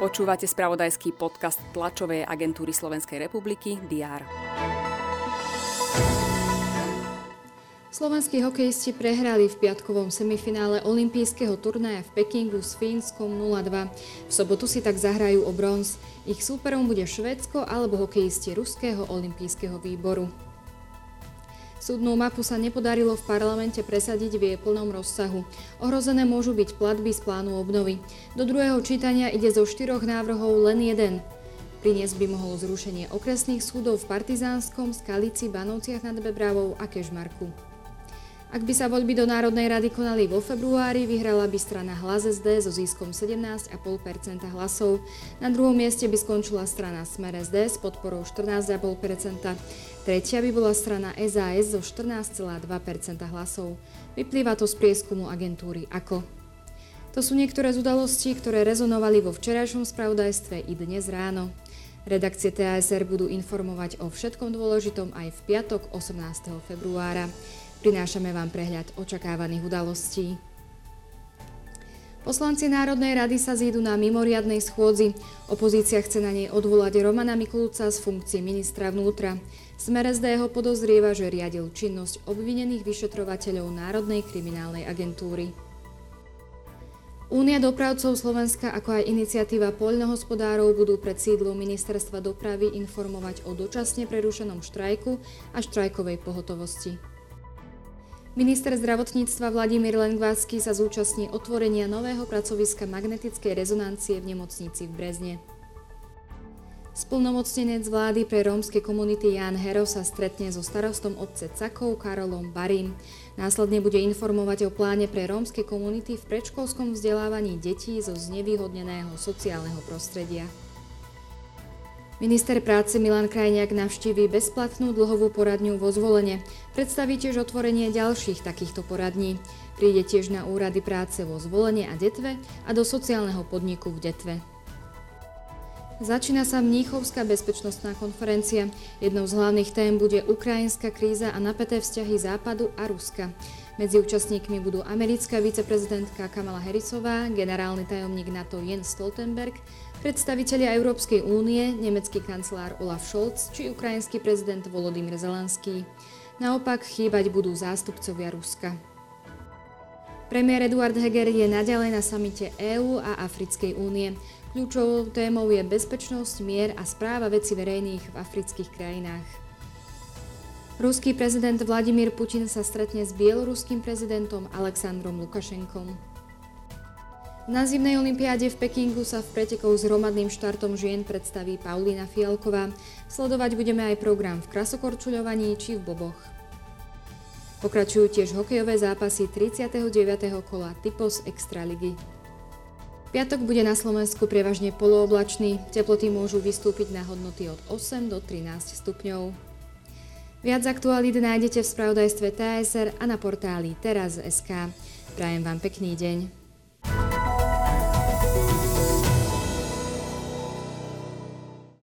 Počúvate spravodajský podcast tlačovej agentúry Slovenskej republiky DR. Slovenskí hokejisti prehrali v piatkovom semifinále olympijského turnaja v Pekingu s Fínskom 0-2. V sobotu si tak zahrajú o bronz. Ich súperom bude Švédsko alebo hokejisti Ruského olympijského výboru. Súdnu mapu sa nepodarilo v parlamente presadiť v jej plnom rozsahu. Ohrozené môžu byť platby z plánu obnovy. Do druhého čítania ide zo štyroch návrhov len jeden. Priniesť by mohol zrušenie okresných súdov v Partizánskom, Skalici, Banovciach nad Bebravou a Kežmarku. Ak by sa voľby do Národnej rady konali vo februári, vyhrala by strana Hlas SD so získom 17,5% hlasov. Na druhom mieste by skončila strana Smer SD s podporou 14,5% Tretia by bola strana SAS so 14,2% hlasov. Vyplýva to z prieskumu agentúry AKO. To sú niektoré z udalostí, ktoré rezonovali vo včerajšom spravodajstve i dnes ráno. Redakcie TASR budú informovať o všetkom dôležitom aj v piatok 18. februára. Prinášame vám prehľad očakávaných udalostí. Poslanci Národnej rady sa zídu na mimoriadnej schôdzi. Opozícia chce na nej odvolať Romana Mikulca z funkcie ministra vnútra. Smer SD ho podozrieva, že riadil činnosť obvinených vyšetrovateľov Národnej kriminálnej agentúry. Únia dopravcov Slovenska ako aj iniciatíva poľnohospodárov budú pred sídlom Ministerstva dopravy informovať o dočasne prerušenom štrajku a štrajkovej pohotovosti. Minister zdravotníctva Vladimír Lengvársky sa zúčastní otvorenia nového pracoviska magnetickej rezonancie v nemocnici v Brezne. Splnomocnenec vlády pre rómske komunity Jan Hero sa stretne so starostom obce Cakov Karolom Barim. Následne bude informovať o pláne pre rómske komunity v predškolskom vzdelávaní detí zo znevýhodneného sociálneho prostredia. Minister práce Milan Krajniak navštíví bezplatnú dlhovú poradňu vo zvolenie. Predstaví tiež otvorenie ďalších takýchto poradní. Príde tiež na úrady práce vo zvolenie a Detve a do sociálneho podniku v Detve. Začína sa Mníchovská bezpečnostná konferencia. Jednou z hlavných tém bude ukrajinská kríza a napäté vzťahy Západu a Ruska. Medzi účastníkmi budú americká viceprezidentka Kamala Harrisová, generálny tajomník NATO Jens Stoltenberg, predstavitelia Európskej únie, nemecký kancelár Olaf Scholz či ukrajinský prezident Volodymyr Zelenský. Naopak chýbať budú zástupcovia Ruska. Premiér Eduard Heger je naďalej na samite EÚ a Africkej únie. Kľúčovou témou je bezpečnosť, mier a správa veci verejných v afrických krajinách. Ruský prezident Vladimír Putin sa stretne s bieloruským prezidentom Aleksandrom Lukašenkom. Na zimnej olimpiáde v Pekingu sa v pretekov s hromadným štartom žien predstaví Paulína Fialková. Sledovať budeme aj program v krasokorčuľovaní či v boboch. Pokračujú tiež hokejové zápasy 39. kola Typos Extraligy. Piatok bude na Slovensku prevažne polooblačný, teploty môžu vystúpiť na hodnoty od 8 do 13 stupňov. Viac aktualít nájdete v spravodajstve TSR a na portáli teraz.sk. Prajem vám pekný deň.